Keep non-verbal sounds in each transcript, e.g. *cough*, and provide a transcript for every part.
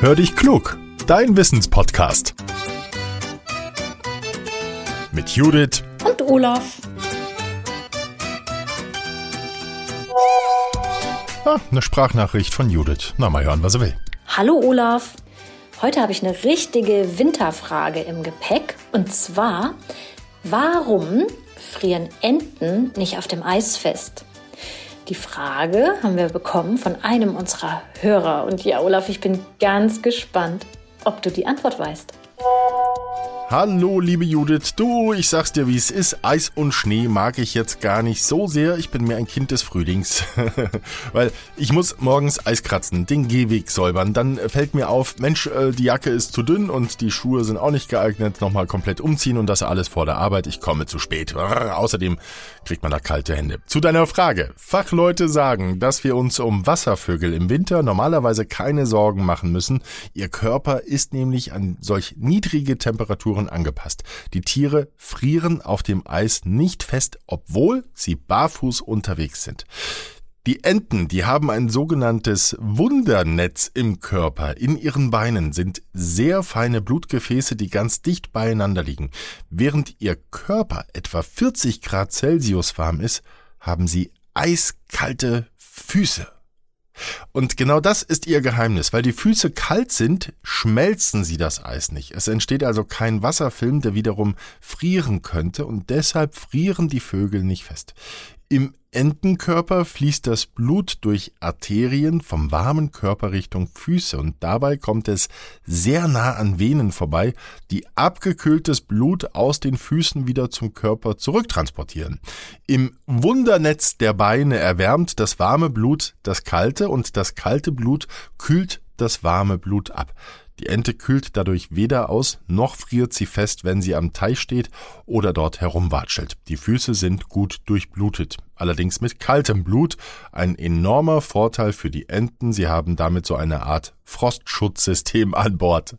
Hör dich klug, dein Wissenspodcast. Mit Judith und Olaf. Ah, eine Sprachnachricht von Judith. Na, mal hören, was er will. Hallo Olaf. Heute habe ich eine richtige Winterfrage im Gepäck. Und zwar, warum frieren Enten nicht auf dem Eis fest? Die Frage haben wir bekommen von einem unserer Hörer. Und ja, Olaf, ich bin ganz gespannt, ob du die Antwort weißt. Hallo, liebe Judith. Du, ich sag's dir, wie es ist. Eis und Schnee mag ich jetzt gar nicht so sehr. Ich bin mehr ein Kind des Frühlings. *laughs* Weil ich muss morgens Eis kratzen, den Gehweg säubern. Dann fällt mir auf, Mensch, äh, die Jacke ist zu dünn und die Schuhe sind auch nicht geeignet. Nochmal komplett umziehen und das alles vor der Arbeit. Ich komme zu spät. Außerdem kriegt man da kalte Hände. Zu deiner Frage. Fachleute sagen, dass wir uns um Wasservögel im Winter normalerweise keine Sorgen machen müssen. Ihr Körper ist nämlich an solch niedrige Temperaturen Temperaturen angepasst. Die Tiere frieren auf dem Eis nicht fest, obwohl sie barfuß unterwegs sind. Die Enten, die haben ein sogenanntes Wundernetz im Körper. In ihren Beinen sind sehr feine Blutgefäße, die ganz dicht beieinander liegen. Während ihr Körper etwa 40 Grad Celsius warm ist, haben sie eiskalte Füße. Und genau das ist ihr Geheimnis. Weil die Füße kalt sind, schmelzen sie das Eis nicht. Es entsteht also kein Wasserfilm, der wiederum frieren könnte und deshalb frieren die Vögel nicht fest. Im Entenkörper fließt das Blut durch Arterien vom warmen Körper Richtung Füße und dabei kommt es sehr nah an Venen vorbei, die abgekühltes Blut aus den Füßen wieder zum Körper zurücktransportieren. Im Wundernetz der Beine erwärmt das warme Blut das kalte und das kalte Blut kühlt das warme Blut ab. Die Ente kühlt dadurch weder aus, noch friert sie fest, wenn sie am Teich steht oder dort herumwatschelt. Die Füße sind gut durchblutet, allerdings mit kaltem Blut, ein enormer Vorteil für die Enten, sie haben damit so eine Art Frostschutzsystem an Bord.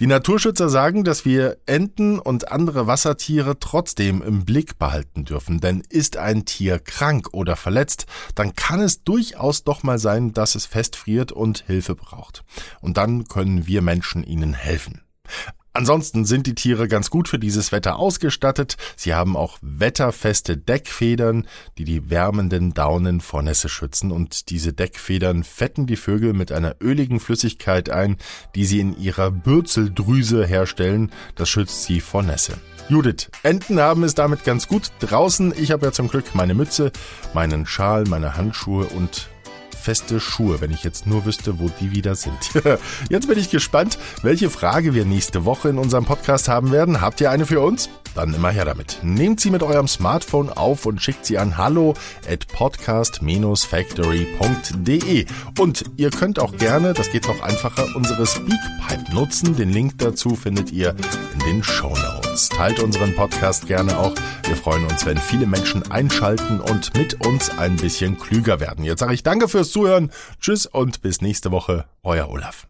Die Naturschützer sagen, dass wir Enten und andere Wassertiere trotzdem im Blick behalten dürfen, denn ist ein Tier krank oder verletzt, dann kann es durchaus doch mal sein, dass es festfriert und Hilfe braucht. Und dann können wir Menschen ihnen helfen. Ansonsten sind die Tiere ganz gut für dieses Wetter ausgestattet. Sie haben auch wetterfeste Deckfedern, die die wärmenden Daunen vor Nässe schützen und diese Deckfedern fetten die Vögel mit einer öligen Flüssigkeit ein, die sie in ihrer Bürzeldrüse herstellen. Das schützt sie vor Nässe. Judith, Enten haben es damit ganz gut draußen. Ich habe ja zum Glück meine Mütze, meinen Schal, meine Handschuhe und feste Schuhe, wenn ich jetzt nur wüsste, wo die wieder sind. *laughs* jetzt bin ich gespannt, welche Frage wir nächste Woche in unserem Podcast haben werden. Habt ihr eine für uns? Dann immer her damit. Nehmt sie mit eurem Smartphone auf und schickt sie an hallo at podcast-factory.de. Und ihr könnt auch gerne, das geht noch einfacher, unsere Speakpipe nutzen. Den Link dazu findet ihr in den Show Notes. Teilt unseren Podcast gerne auch. Wir freuen uns, wenn viele Menschen einschalten und mit uns ein bisschen klüger werden. Jetzt sage ich danke fürs Zuhören. Tschüss und bis nächste Woche. Euer Olaf.